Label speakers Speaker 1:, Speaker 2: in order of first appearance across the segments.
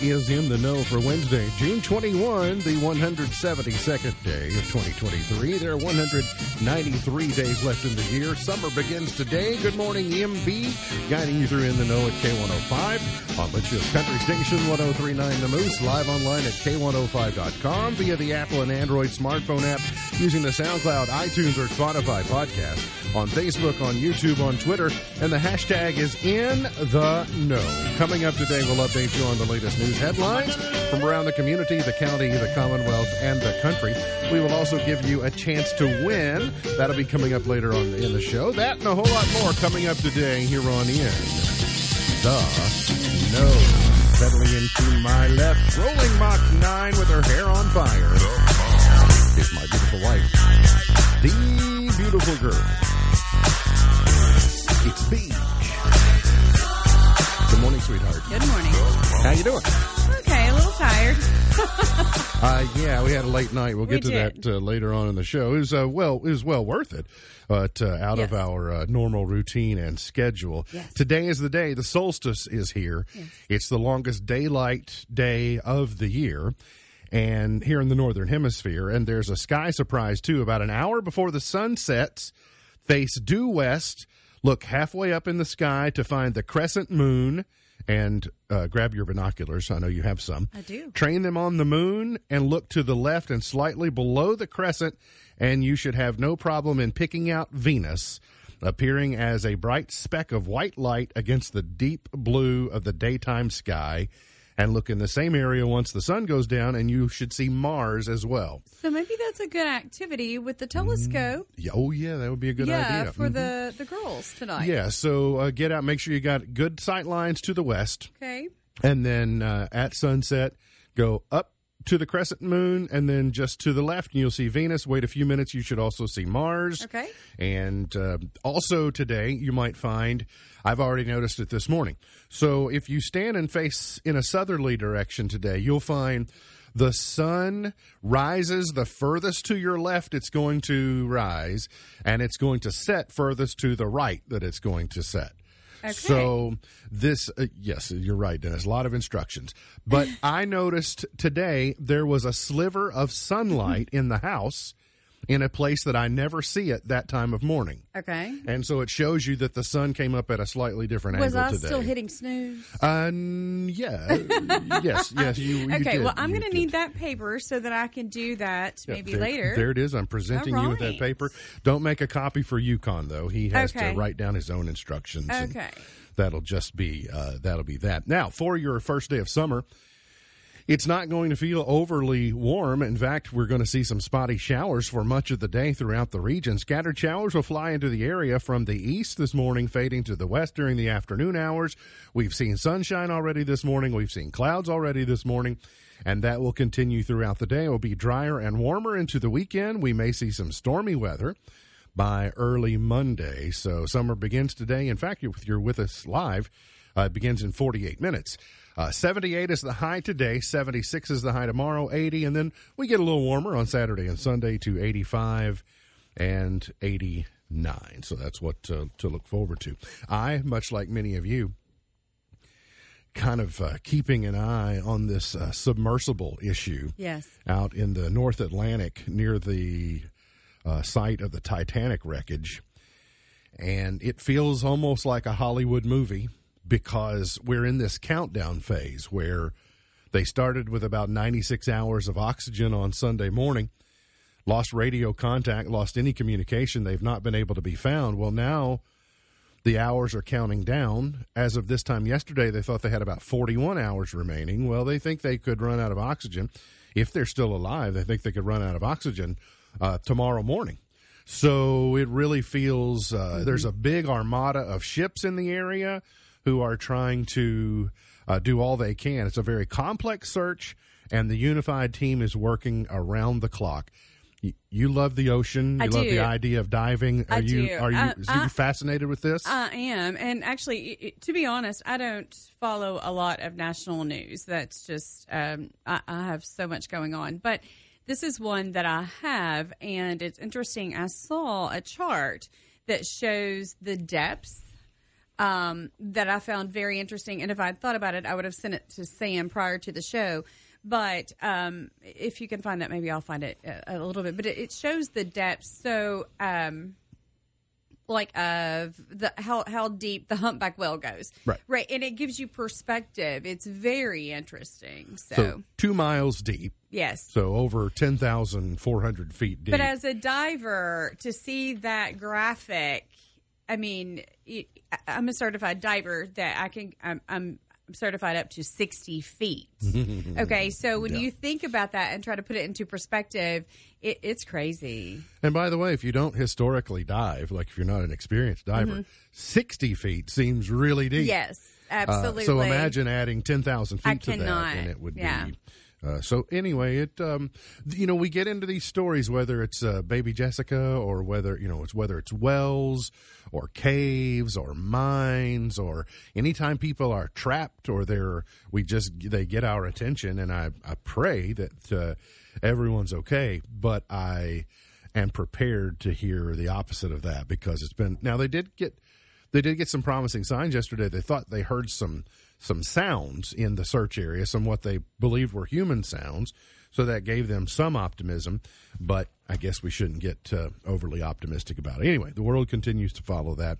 Speaker 1: is in the know for Wednesday, June 21, the 172nd day of 2023. There are 193 days left in the year. Summer begins today. Good morning, MB, guiding you through in the know at K105 on Litchfield's Country Station 1039 The Moose, live online at K105.com via the Apple and Android smartphone app using the SoundCloud, iTunes, or Spotify podcast on Facebook, on YouTube, on Twitter, and the hashtag is in the know. Coming up today, we'll update you on the latest news headlines from around the community, the county, the Commonwealth, and the country. We will also give you a chance to win. That'll be coming up later on in the show. That and a whole lot more coming up today here on In the Know. Settling into my left, rolling Mach 9 with her hair on fire is my beautiful wife, the beautiful girl. It's Beach. Good morning, sweetheart.
Speaker 2: Good morning.
Speaker 1: How you doing?
Speaker 2: Okay, a little tired.
Speaker 1: Uh, yeah, we had a late night. We'll get
Speaker 2: We
Speaker 1: to
Speaker 2: did.
Speaker 1: that uh, later on in the show. It was uh, well, it was well worth it, but uh, out of our uh, normal routine and schedule.
Speaker 2: Yes.
Speaker 1: Today is the day. The solstice is here. It's the longest daylight day of the year. And here in the northern hemisphere, and there's a sky surprise too. About an hour before the sun sets, face due west, look halfway up in the sky to find the crescent moon, and uh, grab your binoculars. I know you have some.
Speaker 2: I do.
Speaker 1: Train them on the moon and look to the left and slightly below the crescent, and you should have no problem in picking out Venus, appearing as a bright speck of white light against the deep blue of the daytime sky. And look in the same area once the sun goes down, and you should see Mars as well.
Speaker 2: So maybe that's a good activity with the telescope.
Speaker 1: Yeah, Oh, yeah, that would be a good
Speaker 2: yeah,
Speaker 1: idea.
Speaker 2: for
Speaker 1: Mhm.
Speaker 2: the the girls tonight.
Speaker 1: Yeah, so uh, get out, make sure you got good sight lines to the west,
Speaker 2: Okay.
Speaker 1: and then uh, at sunset, go up to the crescent moon, and then just to the left, and you'll see Venus. Wait a few minutes, you should also see Mars.
Speaker 2: Okay.
Speaker 1: And uh, also today, you might find, I've already noticed it this morning. So if you stand and face in a southerly direction today, you'll find the sun rises the furthest to your left it's going to rise, and it's going to set furthest to the right that it's going to set.
Speaker 2: Okay.
Speaker 1: So this, uh, yes, you're right, Dennis. A lot of instructions, but I noticed today there was a sliver of sunlight in the house in a place that I never see at that time of morning,
Speaker 2: Okay.
Speaker 1: and so it shows you that the sun came up at a slightly different
Speaker 2: Was
Speaker 1: angle
Speaker 2: I
Speaker 1: today.
Speaker 2: still hitting snooze?
Speaker 1: N- yeah, yes, yes. You, you
Speaker 2: okay.
Speaker 1: did,
Speaker 2: well, I'm going to need that paper so that I can do that
Speaker 1: Yeah,
Speaker 2: maybe
Speaker 1: there,
Speaker 2: later.
Speaker 1: There it is. I'm presenting
Speaker 2: All
Speaker 1: you with that paper. Don't make a copy for Yukon though. He has
Speaker 2: Okay.
Speaker 1: to write down his own instructions.
Speaker 2: Okay.
Speaker 1: that'll just be uh, that'll be that. Now, for your first day of summer, it's not going to feel overly warm. In fact, we're going to see some spotty showers for much of the day throughout the region. Scattered showers will fly into the area from the east this morning, fading to the west during the afternoon hours. We've seen sunshine already this morning. We've seen clouds already this morning. And that will continue throughout the day. It will be drier and warmer into the weekend. We may see some stormy weather by early Monday. So summer begins today. In fact, if you're with us live, uh, it begins in 48 minutes. Uh, 78 is the high today, 76 is the high tomorrow, 80, and then we get a little warmer on Saturday and Sunday to 85 and 89. So that's what to, to look forward to. I, much like many of you, kind of uh, keeping an eye on this uh, submersible issue
Speaker 2: Yes.
Speaker 1: out in the North Atlantic near the uh, site of the Titanic wreckage. And it feels almost like a Hollywood movie because we're in this countdown phase where they started with about 96 hours of oxygen on Sunday morning, lost radio contact, lost any communication. They've not been able to be found. Well, now the hours are counting down. As of this time yesterday, they thought they had about 41 hours remaining. Well, they think they could run out of oxygen. If they're still alive, they think they could run out of oxygen uh, tomorrow morning. So it really feels uh, there's a big armada of ships in the area who are trying to uh, do all they can. It's a very complex search, and the unified team is working around the clock. You love the ocean. You
Speaker 2: I
Speaker 1: love
Speaker 2: do.
Speaker 1: the idea of diving. Are
Speaker 2: I
Speaker 1: you
Speaker 2: do.
Speaker 1: are you,
Speaker 2: Uh,
Speaker 1: are you fascinated with this?
Speaker 2: I am, and actually, i- i- to be honest, I don't follow a lot of national news. That's just um, I, I have so much going on, but this is one that I have, and it's interesting. I saw a chart that shows the depths um, that I found very interesting. And if I'd thought about it, I would have sent it to Sam prior to the show. But um, if you can find that, maybe I'll find it a, a little bit. But it, it shows the depth. So, um, like of the how how deep the humpback whale goes,
Speaker 1: Right.
Speaker 2: Right, and it gives you perspective. It's very interesting. So,
Speaker 1: So two miles deep,
Speaker 2: yes,
Speaker 1: so over 10,400 feet deep.
Speaker 2: but as a diver, to see that graphic, I mean, I- I'm a certified diver that I can. I'm, I'm certified up to 60 feet. okay, so when you think about that and try to put it into perspective, it, it's crazy.
Speaker 1: And by the way, if you don't historically dive, like if you're not an experienced diver, 60 feet seems really deep.
Speaker 2: Mm-hmm. Yes,
Speaker 1: Uh,
Speaker 2: absolutely.
Speaker 1: so imagine adding 10,000
Speaker 2: I
Speaker 1: feet to that, and it would
Speaker 2: Yeah.
Speaker 1: be. Uh, so anyway, it um, you know we get into these stories whether it's uh, baby Jessica or whether you know it's whether it's wells or caves or mines or anytime people are trapped or they're we just they get our attention and I I pray that uh, everyone's okay, but I am prepared to hear the opposite of that because it's been now they did get they did get some promising signs yesterday. They thought they heard some some sounds in the search area, some what they believed were human sounds. So that gave them some optimism, but I guess we shouldn't get uh, overly optimistic about it. Anyway, the world continues to follow that,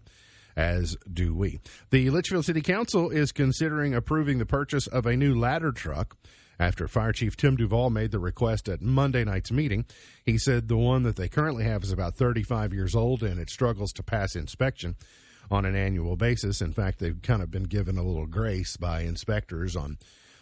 Speaker 1: as do we. The Litchfield City Council is considering approving the purchase of a new ladder truck after Fire Chief Tim Duval made the request at Monday night's meeting. He said the one that they currently have is about 35 years old and it struggles to pass inspection on an annual basis. In fact, they've kind of been given a little grace by inspectors on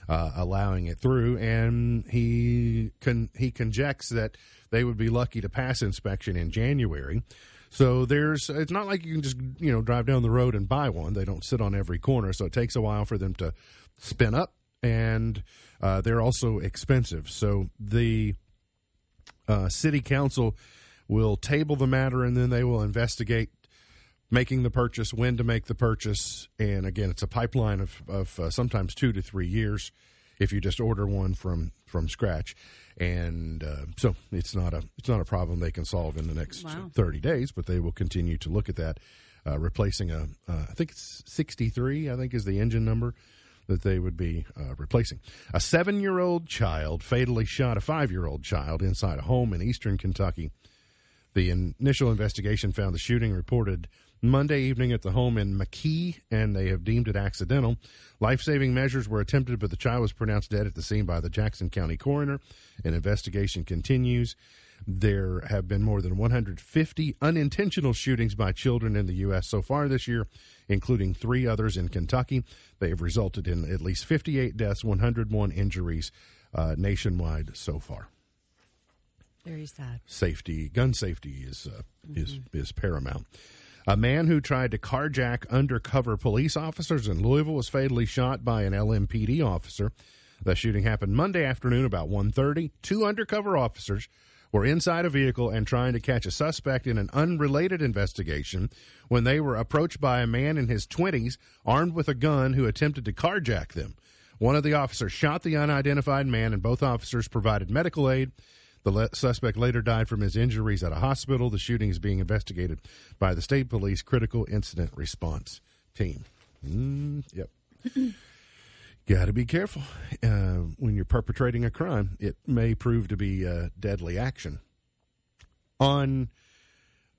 Speaker 1: uh, allowing it through, and he con- he conjects that they would be lucky to pass inspection in January. So there's it's not like you can just you know drive down the road and buy one. They don't sit on every corner, so it takes a while for them to spin up, and uh, they're also expensive. So the uh, city council will table the matter, and then they will investigate making the purchase, when to make the purchase, and again, it's a pipeline of, of uh, sometimes two to three years if you just order one from from scratch, and uh, so it's not a it's not a problem they can solve in the next
Speaker 2: Wow.
Speaker 1: thirty days, but they will continue to look at that, uh, replacing a uh, I think it's sixty three I think is the engine number that they would be uh, replacing. A seven year old child fatally shot a five year old child inside a home in eastern Kentucky. The initial investigation found the shooting reported Monday evening at the home in McKee, and they have deemed it accidental. Life saving measures were attempted, but the child was pronounced dead at the scene by the Jackson County coroner. An investigation continues. There have been more than 150 unintentional shootings by children in the U.S. so far this year, including three others in Kentucky. They have resulted in at least 58 deaths, 101 injuries uh, nationwide so far
Speaker 2: Very sad.
Speaker 1: safety, gun safety is uh, is is paramount. A man who tried to carjack undercover police officers in Louisville was fatally shot by an LMPD officer. The shooting happened Monday afternoon about 1:30. Two undercover officers were inside a vehicle and trying to catch a suspect in an unrelated investigation when they were approached by a man in his 20s armed with a gun who attempted to carjack them. One of the officers shot the unidentified man and both officers provided medical aid. The le- suspect later died from his injuries at a hospital. The shooting is being investigated by the state police critical incident response team. Mm, yep. Got to be careful uh, when you're perpetrating a crime. It may prove to be uh, deadly action. On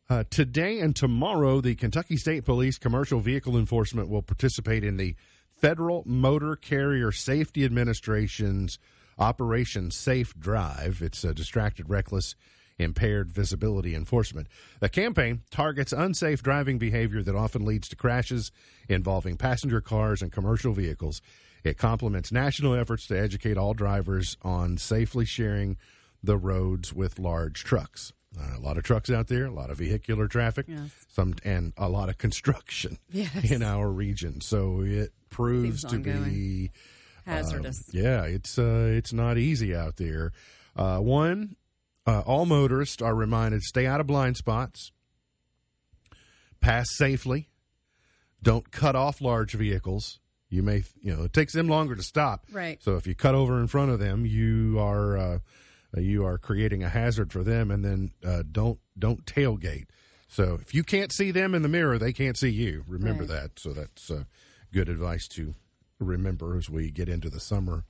Speaker 1: uh, today and tomorrow, the Kentucky State Police Commercial Vehicle Enforcement will participate in the Federal Motor Carrier Safety Administration's Operation Safe Drive. It's a distracted, reckless, impaired visibility enforcement. The campaign targets unsafe driving behavior that often leads to crashes involving passenger cars and commercial vehicles. It complements national efforts to educate all drivers on safely sharing the roads with large trucks. Uh, a lot of trucks out there, a lot of vehicular traffic,
Speaker 2: Yes.
Speaker 1: some and a lot of construction
Speaker 2: Yes.
Speaker 1: in our region. So it proves
Speaker 2: Seems
Speaker 1: to be
Speaker 2: Hazardous.
Speaker 1: yeah, it's uh, it's not easy out there. Uh, one, uh, all motorists are reminded stay out of blind spots, pass safely, don't cut off large vehicles. You may, you know, it takes them longer to stop.
Speaker 2: Right.
Speaker 1: So if you cut over in front of them, you are uh, you are creating a hazard for them. And then uh, don't don't tailgate. So if you can't see them in the mirror, they can't see you. Remember
Speaker 2: Right.
Speaker 1: that. So that's uh, good advice to remember as we get into the summer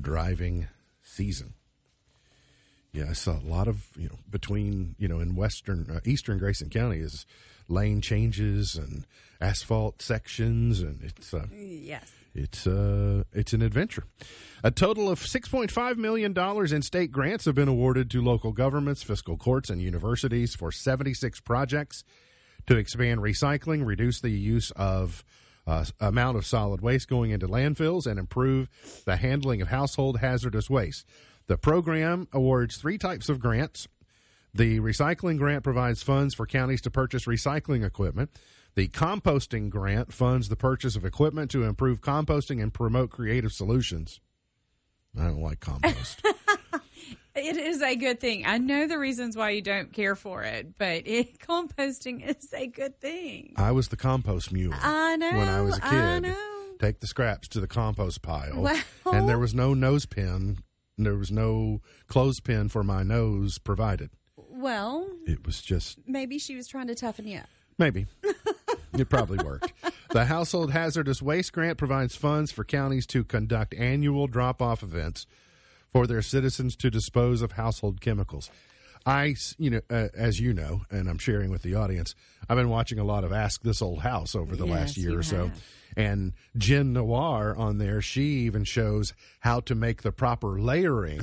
Speaker 1: driving season. Yeah, I saw a lot of you know between you know in western uh, eastern Grayson County is lane changes and asphalt sections, and it's uh,
Speaker 2: Yes.
Speaker 1: it's uh it's an adventure. A total of six point five million dollars in state grants have been awarded to local governments, fiscal courts, and universities for seventy six projects to expand recycling, reduce the use of uh, amount of solid waste going into landfills, and improve the handling of household hazardous waste. The program awards three types of grants the recycling grant provides funds for counties to purchase recycling equipment. The composting grant funds the purchase of equipment to improve composting and promote creative solutions. I don't like compost.
Speaker 2: It is a good thing. I know the reasons why you don't care for it, but it, composting is a good thing.
Speaker 1: I was the compost mule
Speaker 2: I know.
Speaker 1: when I was a kid.
Speaker 2: I know.
Speaker 1: Take the scraps to the compost pile.
Speaker 2: Well-
Speaker 1: And there was no nose pin. There was no clothespin for my nose provided.
Speaker 2: Well,
Speaker 1: It was just
Speaker 2: maybe she was trying to toughen you up.
Speaker 1: Maybe. it probably worked. The Household Hazardous Waste Grant provides funds for counties to conduct annual drop off events for their citizens to dispose of household chemicals. I, you know, uh, as you know, and I'm sharing with the audience, I've been watching a lot of Ask This Old House over the last year or so.
Speaker 2: have.
Speaker 1: And Jen Noir on there, she even shows how to make the proper layering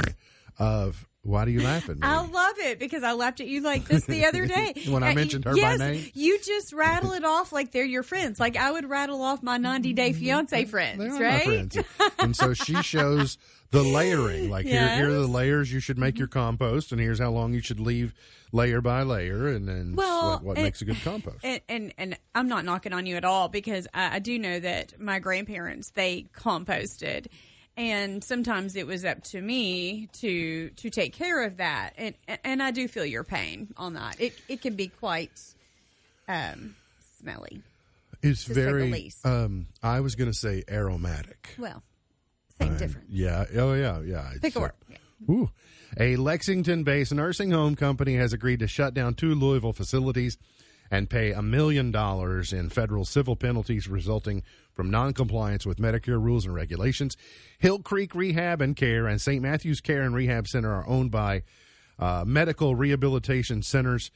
Speaker 1: of. Why do you laugh at me?
Speaker 2: I love it because I laughed at you like this the other day
Speaker 1: When I mentioned her by
Speaker 2: yes,
Speaker 1: name?
Speaker 2: You just rattle it off like they're your friends. Like I would rattle off my 90 day fiance friends,
Speaker 1: are
Speaker 2: right?
Speaker 1: friends. and so she shows the layering. Like here, here are the layers you should make your compost, and here's how long you should leave layer by layer, and then
Speaker 2: Well,
Speaker 1: what, what
Speaker 2: and-
Speaker 1: makes a good compost.
Speaker 2: And, and and I'm not knocking on you at all because I, I do know that my grandparents they composted, and sometimes it was up to me to to take care of that, and and I do feel your pain on that. It it can be quite um, smelly.
Speaker 1: it's very. Um, I was going to say aromatic.
Speaker 2: Well, same difference.
Speaker 1: Yeah. Oh, yeah. Yeah.
Speaker 2: Pick a word. Yeah.
Speaker 1: Ooh. A Lexington based nursing home company has agreed to shut down two Louisville facilities and pay a million dollars in federal civil penalties resulting from noncompliance with Medicare rules and regulations. Hill Creek Rehab and Care and St. Matthew's Care and Rehab Center are owned by uh, Medical Rehabilitation Centers,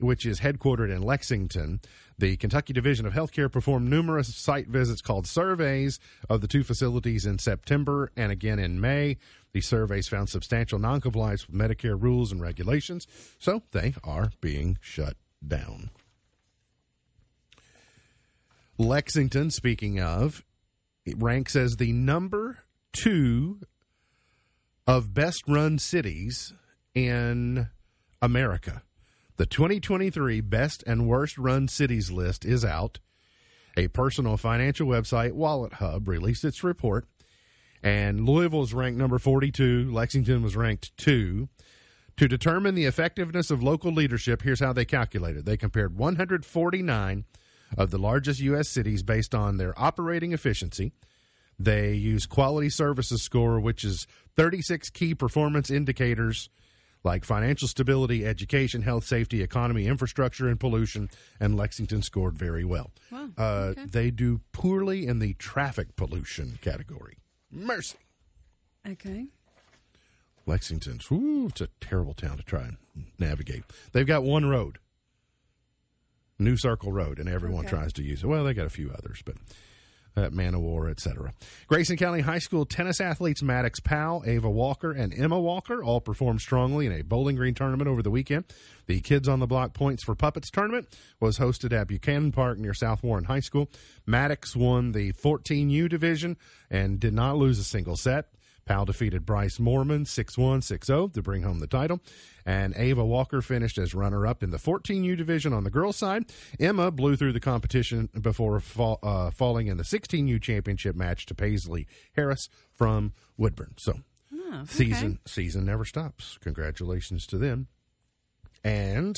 Speaker 1: which is headquartered in Lexington. The Kentucky Division of Healthcare performed numerous site visits called surveys of the two facilities in September and again in May. The surveys found substantial noncompliance with Medicare rules and regulations, so they are being shut down. Lexington, speaking of, ranks as the number two of best run cities in America. The 2023 Best and Worst Run Cities list is out. A personal financial website, Wallet Hub, released its report, and Louisville is ranked number 42. Lexington was ranked two. To determine the effectiveness of local leadership, here's how they calculated. They compared 149 of the largest U.S. cities based on their operating efficiency. They use quality services score, which is 36 key performance indicators like financial stability, education, health, safety, economy, infrastructure, and pollution. And Lexington scored very well.
Speaker 2: Wow,
Speaker 1: Uh,
Speaker 2: okay.
Speaker 1: They do poorly in the traffic pollution category. Mercy.
Speaker 2: Okay.
Speaker 1: Lexington's, whoo, it's a terrible town to try and navigate. They've got one road, New Circle Road, and everyone
Speaker 2: Okay.
Speaker 1: tries to use it. Well, they got a few others, but uh, Man o' War, etc. Grayson County High School tennis athletes Maddox Powell, Ava Walker, and Emma Walker all performed strongly in a Bowling Green tournament over the weekend. The Kids on the Block Points for Puppets tournament was hosted at Buchanan Park near South Warren High School. Maddox won the 14U division and did not lose a single set. Powell defeated Bryce Mormon 6 1 6 0 to bring home the title. And Ava Walker finished as runner up in the 14U division on the girls' side. Emma blew through the competition before fall, uh, falling in the 16U championship match to Paisley Harris from Woodburn. So,
Speaker 2: Oh, okay.
Speaker 1: season season never stops. Congratulations to them. And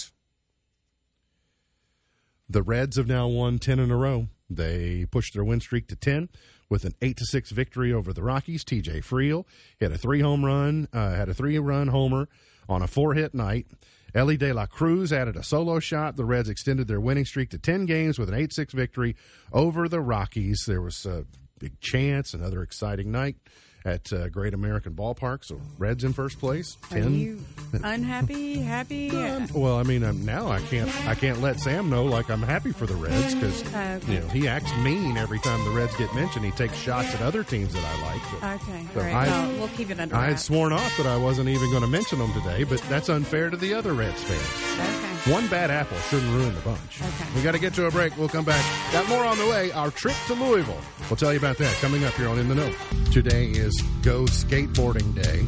Speaker 1: the Reds have now won 10 in a row. They pushed their win streak to 10 with an 8 to 6 victory over the Rockies. TJ Friedl hit a three home run, uh, had a three run homer on a four hit night. Elly De La Cruz added a solo shot. The Reds extended their winning streak to 10 games with an 8 6 victory over the Rockies. There was a big chance, another exciting night at uh, Great American Ballpark. So Reds in first place.
Speaker 2: Are you unhappy? Happy?
Speaker 1: Um, well, I mean, um, now I can't I can't let Sam know like I'm happy for the Reds because
Speaker 2: Okay.
Speaker 1: you know he acts mean every time the Reds get mentioned. He takes shots at other teams that I like. but
Speaker 2: Okay.
Speaker 1: So
Speaker 2: All right.
Speaker 1: I-
Speaker 2: well, we'll keep it under
Speaker 1: I had sworn off that I wasn't even going to mention them today, but that's unfair to the other Reds fans.
Speaker 2: Okay.
Speaker 1: One bad apple shouldn't ruin the bunch.
Speaker 2: Okay.
Speaker 1: We got to get to a break. We'll come back. Got more on the way. Our trip to Louisville. We'll tell you about that coming up here on In the Know. Today is Go Skateboarding Day.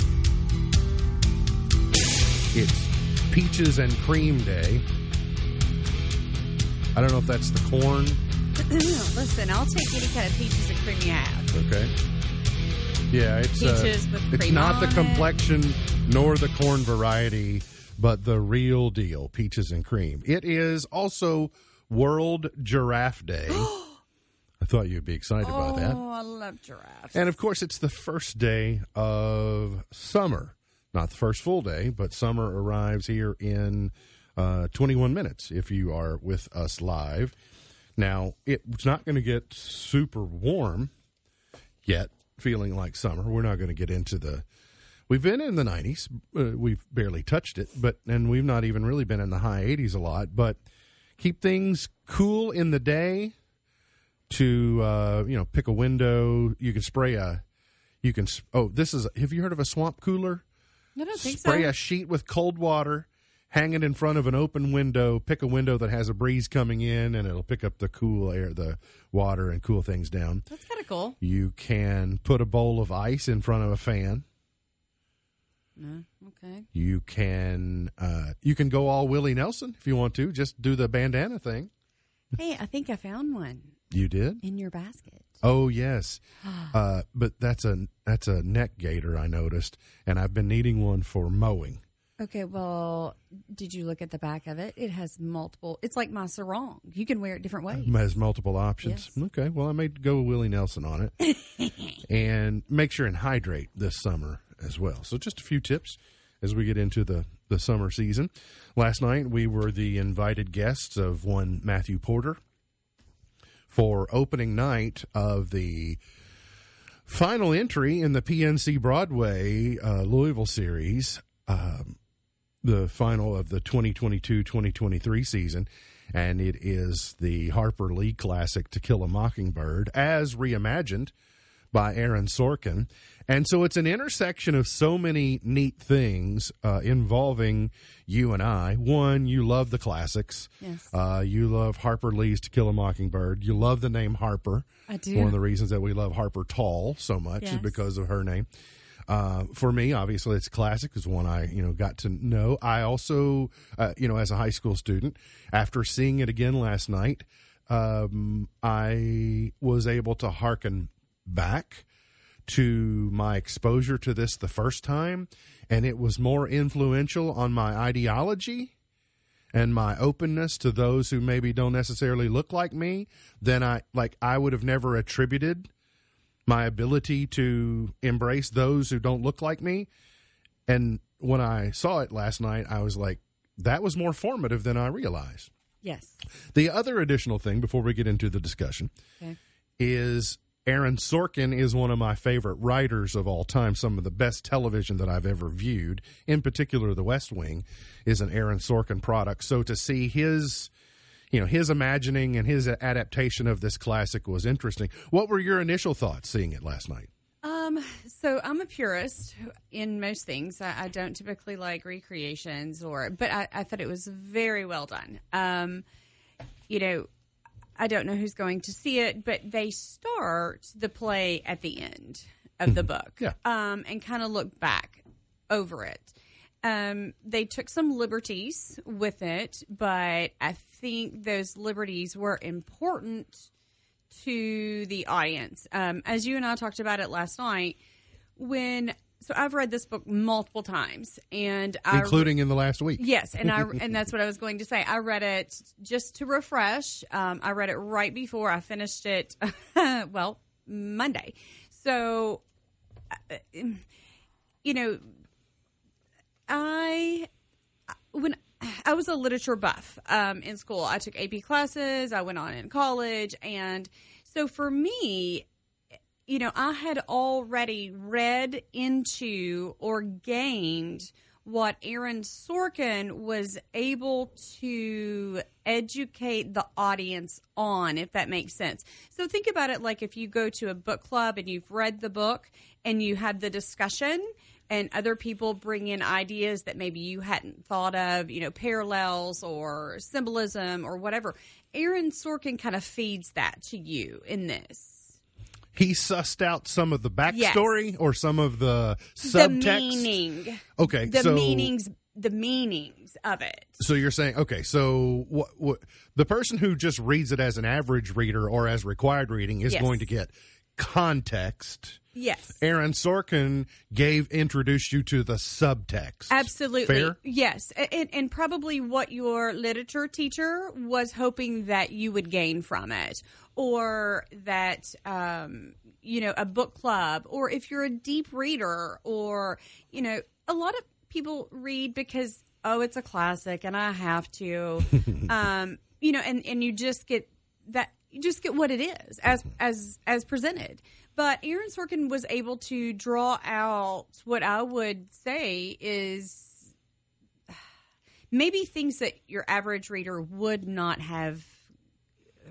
Speaker 1: It's Peaches and Cream Day. I don't know if that's the corn.
Speaker 2: Listen, I'll take any kind of peaches and cream you have.
Speaker 1: Okay. Yeah, it's
Speaker 2: Peaches
Speaker 1: uh,
Speaker 2: with
Speaker 1: it's
Speaker 2: cream
Speaker 1: not the complexion nor the corn variety, but the real deal, peaches and cream. It is also World Giraffe Day. I thought you'd be excited about that.
Speaker 2: Oh, I love giraffes.
Speaker 1: And of course, it's the first day of summer. Not the first full day, but summer arrives here in uh, 21 minutes if you are with us live. Now, it's not going to get super warm yet, feeling like summer. We're not going to get into the. We've been in the 90s. Uh, we've barely touched it, but and we've not even really been in the high 80s a lot. But keep things cool in the day to uh, you know pick a window. You can spray a. You can oh this is have you heard of a swamp cooler?
Speaker 2: I don't think
Speaker 1: Spray
Speaker 2: so.
Speaker 1: a sheet with cold water, hang it in front of an open window. Pick a window that has a breeze coming in, and it'll pick up the cool air, the water, and cool things down.
Speaker 2: That's kind of cool.
Speaker 1: You can put a bowl of ice in front of a fan.
Speaker 2: Okay.
Speaker 1: You can uh, you can go all Willie Nelson if you want to. Just do the bandana thing.
Speaker 2: Hey, I think I found one
Speaker 1: You did.
Speaker 2: in your basket.
Speaker 1: Oh yes, uh, but that's a that's a neck gaiter I noticed, and I've been needing one for mowing.
Speaker 2: Okay, well, did you look at the back of it? It has multiple. It's like my sarong. You can wear it different ways.
Speaker 1: It has multiple options.
Speaker 2: Yes.
Speaker 1: Okay, well I may go Willie Nelson on it, and make sure and hydrate this summer as well. So just a few tips as we get into the the summer season. Last night we were the invited guests of one Matthew Porter for opening night of the final entry in the PNC Broadway uh, Louisville series, um, the final of the 2022 2023 season. And it is the Harper Lee classic To Kill a Mockingbird as reimagined by Aaron Sorkin. And so it's an intersection of so many neat things uh, involving you and I. One, you love the classics.
Speaker 2: Yes.
Speaker 1: Uh, you love Harper Lee's To Kill a Mockingbird. You love the name Harper.
Speaker 2: I do.
Speaker 1: One of the reasons that we love Harper Tall so much is because of her name. Uh, for me, obviously, it's classic. It's one I you know got to know. I also, uh, you know, as a high school student, after seeing it again last night, um, I was able to hearken back to my exposure to this the first time, and it was more influential on my ideology and my openness to those who maybe don't necessarily look like me than I like I would have never attributed my ability to embrace those who don't look like me. And when I saw it last night, I was like, that was more formative than I realized.
Speaker 2: Yes.
Speaker 1: The other additional thing before we get into the discussion
Speaker 2: Okay.
Speaker 1: is Aaron Sorkin is one of my favorite writers of all time. Some of the best television that I've ever viewed, in particular, The West Wing, is an Aaron Sorkin product. So to see his, you know, his imagining and his adaptation of this classic was interesting. What were your initial thoughts seeing it last night?
Speaker 2: Um, so I'm a purist in most things. I, I don't typically like recreations or, but I, I thought it was very well done. Um, you know, I don't know who's going to see it, but they start the play at the end of the book,
Speaker 1: Yeah.
Speaker 2: um, and kind of look back over it. Um, they took some liberties with it, but I think those liberties were important to the audience. Um, as you and I talked about it last night, when so I've read this book multiple times, and I
Speaker 1: Including in the last week.
Speaker 2: Yes, and I and that's what I was going to say. I read it just to refresh. Um, I read it right before I finished it. well, Monday. So, uh, you know, I when I was a literature buff um, in school. I took AP classes. I went on in college, and so for me, you know, I had already read into or gained what Aaron Sorkin was able to educate the audience on, if that makes sense. So think about it like if you go to a book club and you've read the book and you have the discussion and other people bring in ideas that maybe you hadn't thought of, you know, parallels or symbolism or whatever. Aaron Sorkin kind of feeds that to you in this.
Speaker 1: He sussed out some of the backstory yes. or some of the subtext.
Speaker 2: The meaning.
Speaker 1: Okay,
Speaker 2: the
Speaker 1: so,
Speaker 2: meanings. The meanings of it.
Speaker 1: So you're saying, okay, so what, what the person who just reads it as an average reader or as required reading is yes. going to get context.
Speaker 2: Yes.
Speaker 1: Aaron Sorkin gave introduced you to the subtext.
Speaker 2: Absolutely.
Speaker 1: Fair?
Speaker 2: Yes. And, and, probably what your literature teacher was hoping that you would gain from it. Or that um, you know, a book club, or if you're a deep reader, or you know, a lot of people read because oh, it's a classic and I have to. um, you know, and, and you just get that you just get what it is as as as presented. But Aaron Sorkin was able to draw out what I would say is maybe things that your average reader would not have uh,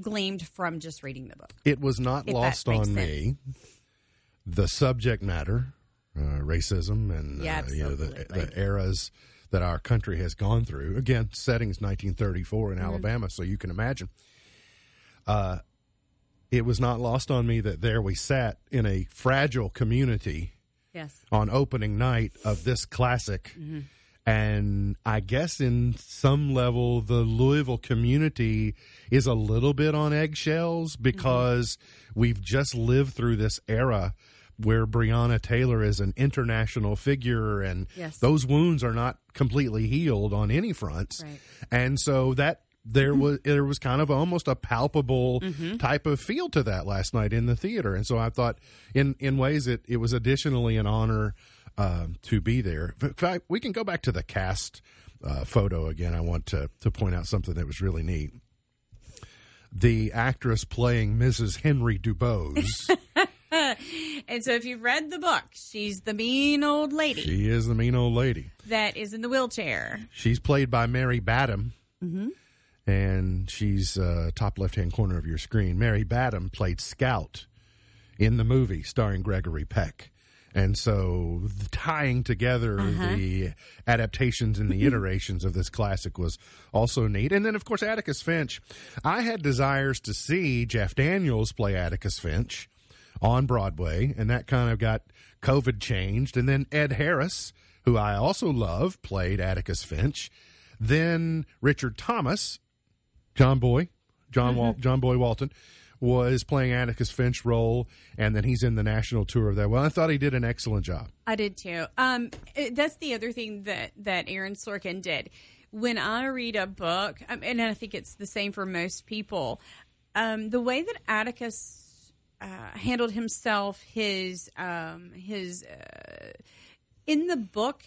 Speaker 2: gleamed from just reading the book.
Speaker 1: It was not lost on me the subject matter, uh, racism, and
Speaker 2: yeah,
Speaker 1: uh, you know the, the, eras that our country has gone through. Again, settings 1934 in mm-hmm. Alabama, so you can imagine uh, it was not lost on me that there we sat in a fragile community
Speaker 2: yes.
Speaker 1: on opening night of this classic. Mm-hmm. And I guess in some level, the Louisville community is a little bit on eggshells because mm-hmm. we've just lived through this era where Breonna Taylor is an international figure and
Speaker 2: yes.
Speaker 1: those wounds are not completely healed on any fronts.
Speaker 2: Right.
Speaker 1: And so that there mm-hmm. was there was kind of almost a palpable mm-hmm. type of feel to that last night in the theater, and so I thought in in ways it it was additionally an honor um, to be there. In fact, we can go back to the cast uh, photo again. I want to to point out something that was really neat. The actress playing Mrs. Henry Dubose.
Speaker 2: and so, if you've read the book, she's the mean old lady.
Speaker 1: She is the mean old lady
Speaker 2: that is in the wheelchair.
Speaker 1: She's played by Mary Badham.
Speaker 2: Mm-hmm
Speaker 1: and she's uh, top left hand corner of your screen. Mary Badham played Scout in the movie starring Gregory Peck. And so tying together uh-huh. the adaptations and the iterations of this classic was also neat. And then, of course, Atticus Finch. I had desires to see Jeff Daniels play Atticus Finch on Broadway, and that kind of got COVID changed. And then Ed Harris, who I also love, played Atticus Finch. Then Richard Thomas John Boy, John mm-hmm. Wal- John Boy Walton was playing Atticus Finch role, and then he's in the national tour of that. Well, I thought he did an excellent job.
Speaker 2: I did too. Um, that's the other thing that that Aaron Sorkin did. When I read a book, um, and I think it's the same for most people, um, the way that Atticus uh, handled himself, his um, his uh, in the book,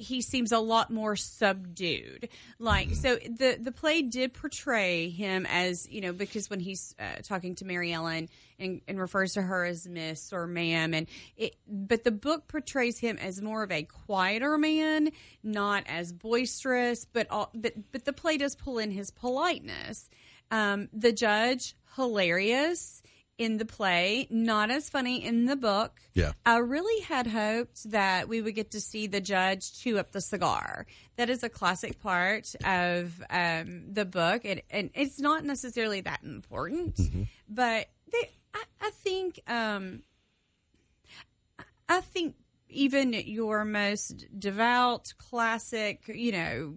Speaker 2: he seems a lot more subdued. Like so, the the play did portray him as you know because when he's uh, talking to Mayella and, and, refers to her as Miss or Ma'am, and it, but the book portrays him as more of a quieter man, not as boisterous, but all, but but the play does pull in his politeness. Um, the judge hilarious in the play, not as funny in the book.
Speaker 1: Yeah.
Speaker 2: I really had hoped that we would get to see the judge chew up the cigar. That is a classic part of um, the book, and, and, it's not necessarily that important, mm-hmm. but they, I, I, think um, I think even your most devout classic, you know,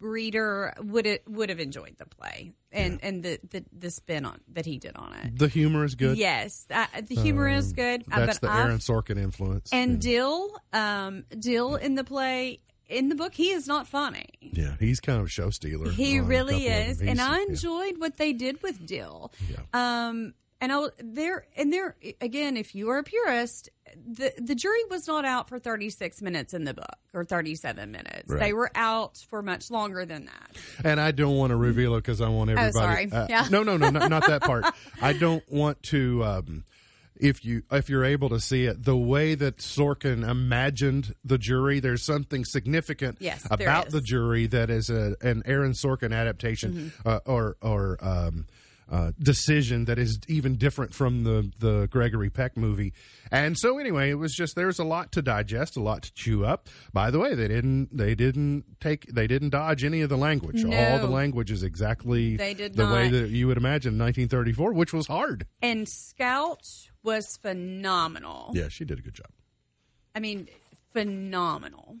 Speaker 2: reader would it would have enjoyed the play and yeah. and the, the the spin on that he did on it.
Speaker 1: The humor is good.
Speaker 2: Yes, uh, the humor um, is good.
Speaker 1: Uh, that's the Aaron Sorkin influence.
Speaker 2: And yeah. Dill, um, Dill in the play. In the book, he is not funny.
Speaker 1: Yeah, he's kind of a show stealer.
Speaker 2: He really is, and I enjoyed yeah. what they did with Dill.
Speaker 1: Yeah.
Speaker 2: Um, And I'll there and there again. If you are a purist, the the jury was not out for thirty six minutes in the book or thirty seven minutes.
Speaker 1: Right.
Speaker 2: They were out for much longer than that.
Speaker 1: And I don't want to reveal it because I want everybody.
Speaker 2: Oh, sorry.
Speaker 1: uh,
Speaker 2: Yeah.
Speaker 1: No, no, no, no, not that part. I don't want to. Um, if you if you're able to see it, the way that Sorkin imagined the jury, there's something significant
Speaker 2: Yes,
Speaker 1: about the jury that is a an Aaron Sorkin adaptation
Speaker 2: Mm-hmm.
Speaker 1: uh, or or. Um, uh, decision that is even different from the the Gregory Peck movie, and so anyway, it was just there's a lot to digest, a lot to chew up. By the way, they didn't they didn't take they didn't dodge any of the language. All the language is exactly
Speaker 2: They did
Speaker 1: the way that you would imagine in 1934, which was hard.
Speaker 2: And Scout was phenomenal.
Speaker 1: Yeah, she did a good job.
Speaker 2: I mean, phenomenal.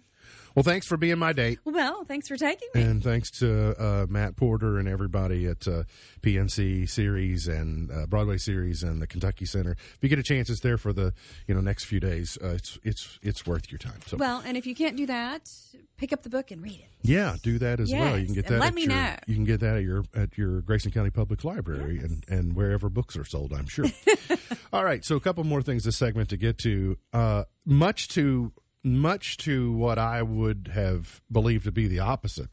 Speaker 1: Well, thanks for being my date.
Speaker 2: Well, thanks for taking me.
Speaker 1: And thanks to uh, Matt Porter and everybody at uh, PNC Series and uh, Broadway Series and the Kentucky Center. If you get a chance, it's there for the you know next few days. Uh, it's it's it's worth your time. So
Speaker 2: Well, and if you can't do that, pick up the book and read it.
Speaker 1: yeah, do that as well. You can get
Speaker 2: and
Speaker 1: that.
Speaker 2: let
Speaker 1: at
Speaker 2: me
Speaker 1: your,
Speaker 2: know.
Speaker 1: You can get that at your at your Grayson County Public Library and and wherever books are sold. I'm sure. All right, so a couple more things this segment to get to. Uh, much to much to what I would have believed to be the opposite.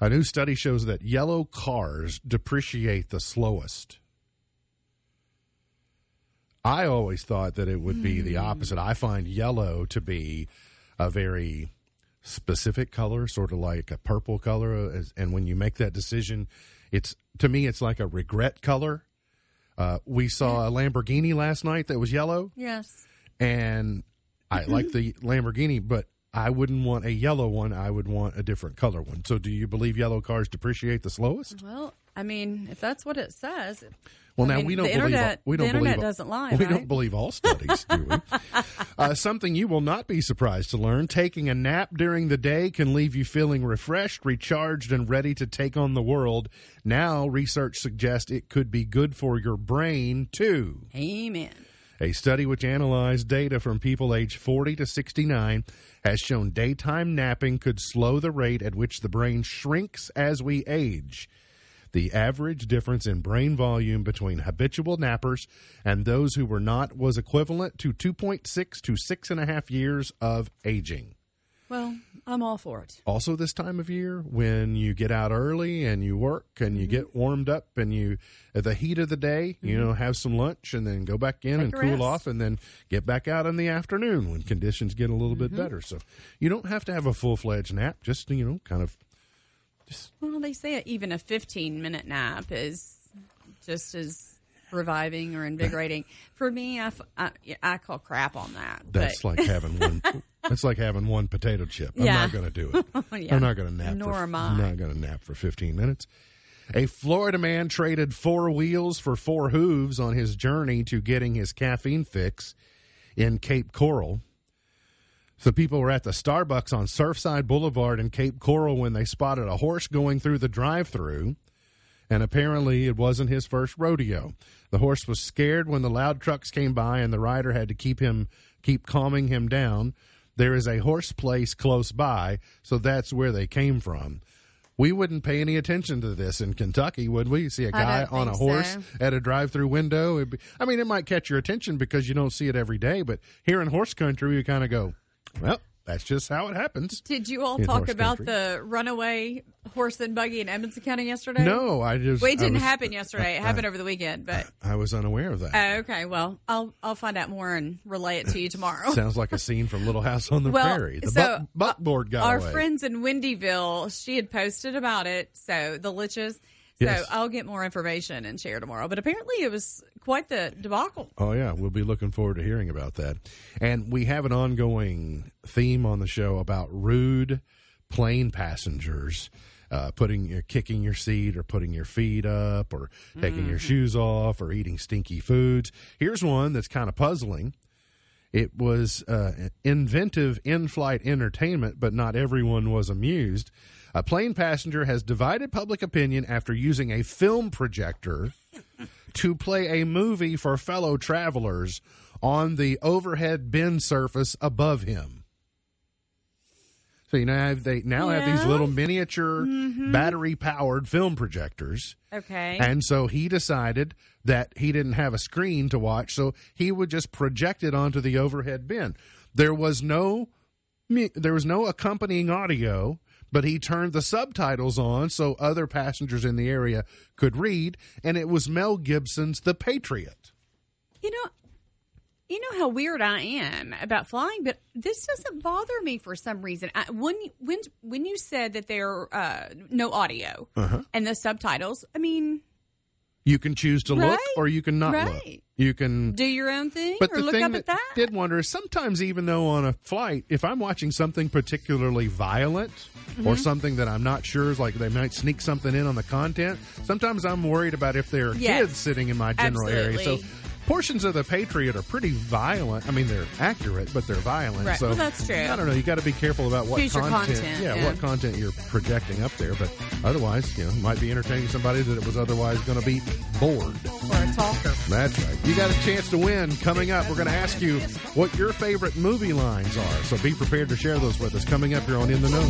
Speaker 1: A new study shows that yellow cars depreciate the slowest. I always thought that it would be the opposite. I find yellow to be a very specific color, sort of like a purple color. And when you make that decision, it's to me, it's like a regret color. Uh, we saw a Lamborghini last night that was yellow,
Speaker 2: Yes.
Speaker 1: and I like the Lamborghini, but I wouldn't want a yellow one. I would want a different color one. So, do you believe yellow cars depreciate the slowest?
Speaker 2: Well, I mean, if that's what it says.
Speaker 1: Well,
Speaker 2: I
Speaker 1: now
Speaker 2: mean,
Speaker 1: we don't
Speaker 2: the
Speaker 1: believe
Speaker 2: internet-
Speaker 1: we
Speaker 2: the
Speaker 1: don't
Speaker 2: internet
Speaker 1: believe
Speaker 2: doesn't lie,
Speaker 1: We
Speaker 2: right?
Speaker 1: don't believe all studies, do we? uh, something you will not be surprised to learn: taking a nap during the day can leave you feeling refreshed, recharged, and ready to take on the world. Now, research suggests it could be good for your brain too.
Speaker 2: Amen.
Speaker 1: A study which analyzed data from people aged 40 to 69 has shown daytime napping could slow the rate at which the brain shrinks as we age. The average difference in brain volume between habitual nappers and those who were not was equivalent to 2.6 to 6.5 years of aging.
Speaker 2: Well, I'm all for it.
Speaker 1: Also, this time of year, when you get out early and you work and you
Speaker 2: Mm-hmm.
Speaker 1: get warmed up and you, at the heat of the day, you know, have some lunch and then go back in
Speaker 2: Take
Speaker 1: and cool
Speaker 2: rest.
Speaker 1: off and then get back out in the afternoon when conditions get a little bit
Speaker 2: Mm-hmm.
Speaker 1: better. So you don't have to have a full fledged nap, just, you know, kind of.
Speaker 2: Well, they say even a 15 minute nap is just as reviving or invigorating. For me, I, f- I, I call crap on that.
Speaker 1: That's
Speaker 2: but,
Speaker 1: like having one. That's like having one potato chip. I'm
Speaker 2: Yeah.
Speaker 1: not going to do it.
Speaker 2: Yeah.
Speaker 1: I'm not going to nap.
Speaker 2: Nor
Speaker 1: for,
Speaker 2: am I.
Speaker 1: I'm not going to nap for 15 minutes. A Florida man traded four wheels for four hooves on his journey to getting his caffeine fix in Cape Coral. So people were at the Starbucks on Surfside Boulevard in Cape Coral when they spotted a horse going through the drive-through and apparently it wasn't his first rodeo. The horse was scared when the loud trucks came by and the rider had to keep him keep calming him down. There is a horse place close by, so that's where they came from. We wouldn't pay any attention to this in Kentucky, would we? See a guy on a horse
Speaker 2: so.
Speaker 1: at a drive-through window. It'd be, I mean, it might catch your attention because you don't see it every day, but here in horse country, you kind of go, "Well, that's just how it happens."
Speaker 2: Did you all talk about
Speaker 1: country.
Speaker 2: the runaway horse and buggy in Edmonson County yesterday?
Speaker 1: No, I just
Speaker 2: Well, it didn't
Speaker 1: was-
Speaker 2: happen yesterday. It happened over the weekend, but
Speaker 1: I was unaware of that.
Speaker 2: oh, okay. Well, I'll I'll find out more and relay it to you tomorrow.
Speaker 1: Sounds like a scene from Little House on the
Speaker 2: well,
Speaker 1: Prairie. The
Speaker 2: so
Speaker 1: buckboard got
Speaker 2: our
Speaker 1: away.
Speaker 2: friends in Windyville, she had posted about it. So the liches. So I'll get more information and share tomorrow. But apparently, it was quite the debacle.
Speaker 1: Oh yeah, we'll be looking forward to hearing about that. And we have an ongoing theme on the show about rude plane passengers. Uh, putting your kicking your seat or putting your feet up or taking
Speaker 2: Mm-hmm.
Speaker 1: your shoes off or eating stinky foods. Here's one that's kind of puzzling. It was uh, inventive in flight entertainment, but not everyone was amused. A plane passenger has divided public opinion after using a film projector to play a movie for fellow travelers on the overhead bin surface above him. So you know they now have these little miniature mm-hmm. battery powered film projectors.
Speaker 2: Okay.
Speaker 1: And so he decided that he didn't have a screen to watch, so he would just project it onto the overhead bin. There was no there was no accompanying audio, but he turned the subtitles on so other passengers in the area could read, and it was Mel Gibson's The Patriot.
Speaker 2: You know, you know how weird I am about flying, but this doesn't bother me for some reason. I, when when when you said that there uh, no audio
Speaker 1: Uh-huh.
Speaker 2: and the subtitles, I mean,
Speaker 1: You can choose to look or you can not look. You can
Speaker 2: do your own thing
Speaker 1: But
Speaker 2: or
Speaker 1: the
Speaker 2: look
Speaker 1: thing
Speaker 2: up
Speaker 1: that,
Speaker 2: at that.
Speaker 1: did wonder is sometimes, even though on a flight, if I'm watching something particularly violent
Speaker 2: Mm-hmm.
Speaker 1: or something that I'm not sure is like they might sneak something in on the content, sometimes I'm worried about if there are
Speaker 2: Yes.
Speaker 1: kids sitting in my general area. So
Speaker 2: Absolutely.
Speaker 1: Portions of the Patriot are pretty violent. I mean, they're accurate, but they're violent.
Speaker 2: Right.
Speaker 1: So
Speaker 2: Well, that's true.
Speaker 1: I don't know. You got to be careful about what
Speaker 2: Choose your
Speaker 1: content,
Speaker 2: content,
Speaker 1: yeah,
Speaker 2: yeah.
Speaker 1: what content you're projecting up there. But otherwise, you know, might be entertaining somebody that it was otherwise going to be bored.
Speaker 2: or a talker.
Speaker 1: That's right. You got a chance to win. Coming up, we're going to ask you what your favorite movie lines are. So be prepared to share those with us. Coming up here on In the Know.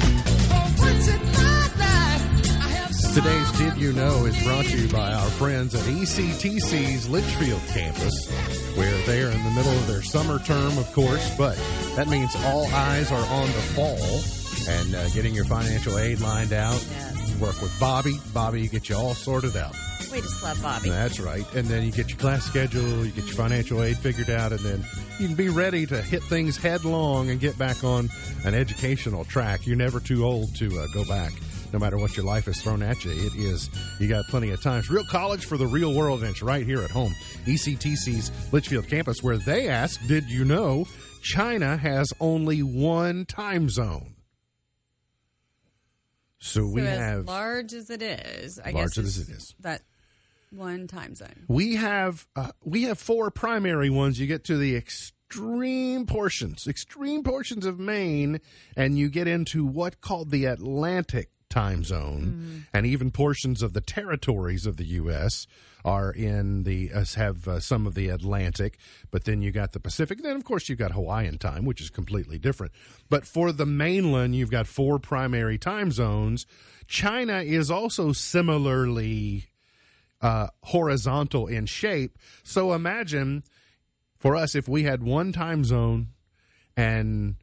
Speaker 1: Today's Did You Know is brought to you by our friends at ECTC's Leitchfield campus, where they're in the middle of their summer term, of course, but that means all eyes are on the fall and uh, getting your financial aid lined out.
Speaker 2: Yes.
Speaker 1: Work with Bobby. Bobby, you get you all sorted out.
Speaker 2: We just love Bobby.
Speaker 1: That's right. And then you get your class schedule, you get your financial aid figured out, and then you can be ready to hit things headlong and get back on an educational track. You're never too old to uh, go back. No matter what your life has thrown at you, it is, you got plenty of times. Real college for the real world, and it's right here at home. ECTC's Leitchfield campus, where they ask, Did you know China has only one time zone? So, we
Speaker 2: so as
Speaker 1: have.
Speaker 2: large as it is, I
Speaker 1: Large
Speaker 2: guess
Speaker 1: as it is.
Speaker 2: that one time zone.
Speaker 1: We have uh, we have four primary ones. You get to the extreme portions, extreme portions of Maine, and you get into what called the Atlantic time zone, and even portions of the territories of the U.S. are in the uh, have uh, some of the Atlantic, but then you got the Pacific. Then of course you've got Hawaiian time, which is completely different. But for the mainland, you've got four primary time zones. China is also similarly uh, horizontal in shape. So imagine for us if we had one time zone and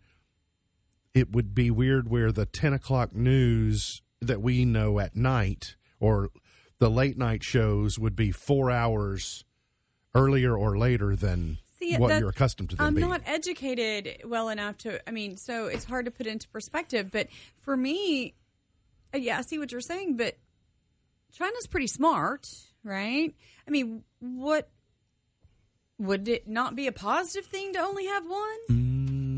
Speaker 1: it would be weird where the 10 o'clock news that we know at night or the late night shows would be four hours earlier or later than
Speaker 2: See,
Speaker 1: what you're accustomed to them
Speaker 2: I'm
Speaker 1: being.
Speaker 2: not educated well enough to. I mean, so it's hard to put into perspective. But for me, uh, yeah, I see what you're saying. But China's pretty smart, right? I mean, what would it not be a positive thing to only have one?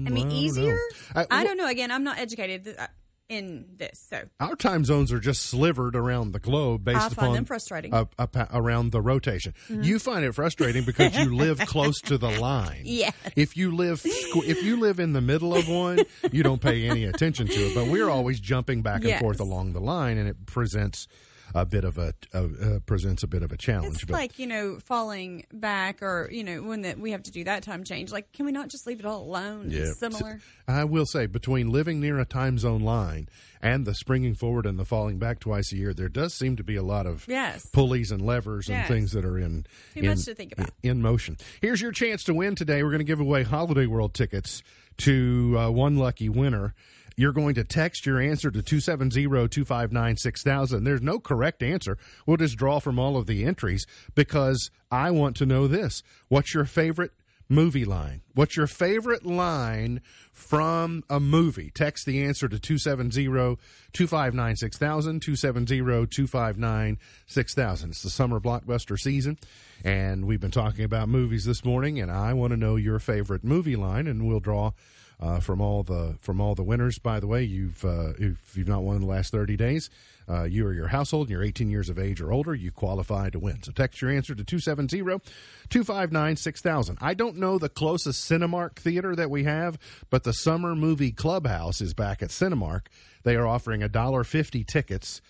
Speaker 2: I mean,
Speaker 1: I
Speaker 2: easier.
Speaker 1: I-
Speaker 2: I, don't know. Again, I'm not educated uh, in this, so
Speaker 1: Our time zones are just slivered around the globe based
Speaker 2: I
Speaker 1: upon
Speaker 2: find them frustrating.
Speaker 1: uh, uh, around the rotation. You find it frustrating because you live close to the line.
Speaker 2: Yes.
Speaker 1: If you live if you live in the middle of one, you don't pay any attention to it. But we're always jumping back and
Speaker 2: Yes.
Speaker 1: forth along the line, and it presents a bit of a uh, uh, presents a bit of a challenge.
Speaker 2: It's
Speaker 1: but
Speaker 2: like you know falling back, or you know when that we have to do that time change. Like, can we not just leave it all alone?
Speaker 1: Yeah.
Speaker 2: It's similar.
Speaker 1: I will say, between living near a time zone line and the springing forward and the falling back twice a year, there does seem to be a lot of
Speaker 2: Yes.
Speaker 1: pulleys and levers and
Speaker 2: Yes.
Speaker 1: things that are in
Speaker 2: Too
Speaker 1: in,
Speaker 2: much to think about.
Speaker 1: in motion. Here's your chance to win today. We're going to give away Holiday World tickets to uh, one lucky winner. You're going to text your answer to 270-259-6000. There's no correct answer. We'll just draw from all of the entries because I want to know this. What's your favorite movie line? What's your favorite line from a movie? Text the answer to 270-259-6000, 270-259-6000. It's the summer blockbuster season, and we've been talking about movies this morning, and I want to know your favorite movie line, and we'll draw uh, from all the from all the winners. By the way, you've uh, if you've not won in the last thirty days, uh, you or your household, and you're 18 years of age or older, you qualify to win. So text your answer to 270-259-6000. I don't know the closest Cinemark theater that we have, but the Summer Movie Clubhouse is back at Cinemark. They are offering a dollar fifty tickets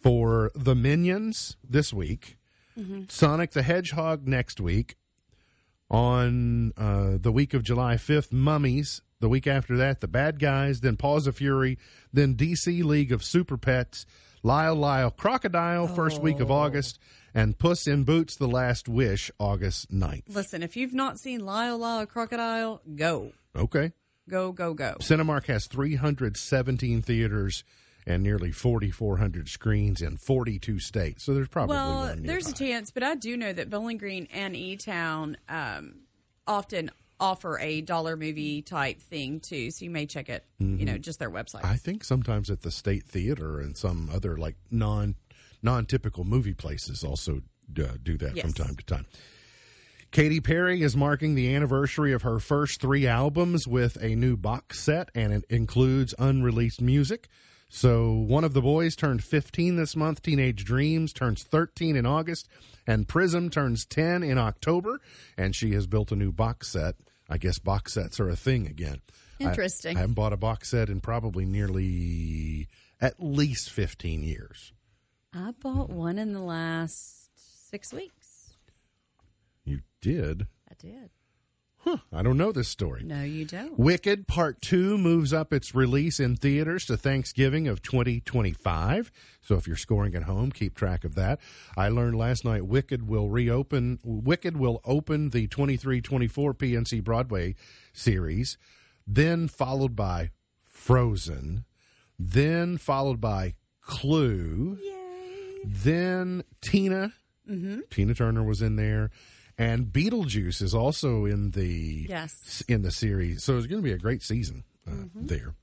Speaker 1: for The Minions this week, Sonic the Hedgehog next week, on uh, the week of July 5th, Mummies The week after that, The Bad Guys, then Paws of Fury, then DC League of Super Pets, Lyle Lyle Crocodile, first week of August, and Puss in Boots, The Last Wish, August 9th.
Speaker 2: Listen, if you've not seen Lyle Lyle Crocodile, go.
Speaker 1: Okay.
Speaker 2: Go, go, go.
Speaker 1: Cinemark has 317 theaters and nearly 4,400 screens in 42 states. So there's probably
Speaker 2: Well,
Speaker 1: one
Speaker 2: there's a chance, but I do know that Bowling Green and E Town um, often offer a dollar movie type thing too. So you may check it, you know, just their website.
Speaker 1: Mm-hmm. I think sometimes at the State Theater and some other like non non typical movie places also uh, do that
Speaker 2: Yes.
Speaker 1: from time to time. Katy Perry is marking the anniversary of her first three albums with a new box set, and it includes unreleased music. So, one of the boys turned 15 this month. Teenage Dreams turns 13 in August, and Prism turns 10 in October. And she has built a new box set. I guess box sets are a thing again. I-
Speaker 2: Interesting.
Speaker 1: I haven't bought a box set in probably nearly at least 15 years.
Speaker 2: I bought one in the last six weeks.
Speaker 1: You did?
Speaker 2: I did.
Speaker 1: I don't know this story.
Speaker 2: No, you don't.
Speaker 1: Wicked Part 2 moves up its release in theaters to Thanksgiving of 2025. So if you're scoring at home, keep track of that. I learned last night Wicked will reopen Wicked will open the 23-24 PNC Broadway series, then followed by Frozen, then followed by Clue, Yay. then Tina. Mm-hmm. Tina Turner was in there. And Beetlejuice is also in the
Speaker 2: Yes.
Speaker 1: in the series. So it's going to be a great season uh,
Speaker 2: Mm-hmm.
Speaker 1: there.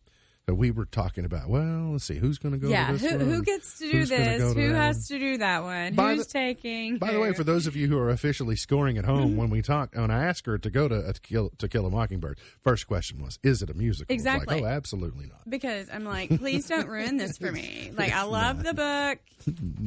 Speaker 1: So we were talking about, well, let's see, who's going to go
Speaker 2: yeah,
Speaker 1: to this
Speaker 2: who, who gets to do
Speaker 1: Who's
Speaker 2: this?
Speaker 1: go to
Speaker 2: Who
Speaker 1: that
Speaker 2: has to do that one?
Speaker 1: By
Speaker 2: Who's
Speaker 1: the-
Speaker 2: taking?
Speaker 1: By the way, for those of you who are officially scoring at home,
Speaker 2: Mm-hmm.
Speaker 1: when we talk, when I asked her to go to, uh, to, kill, to Kill a Mockingbird, first question was, is it a musical?
Speaker 2: Exactly.
Speaker 1: Like, oh, absolutely not.
Speaker 2: because I'm like, please don't ruin this for me. Like, I love the book.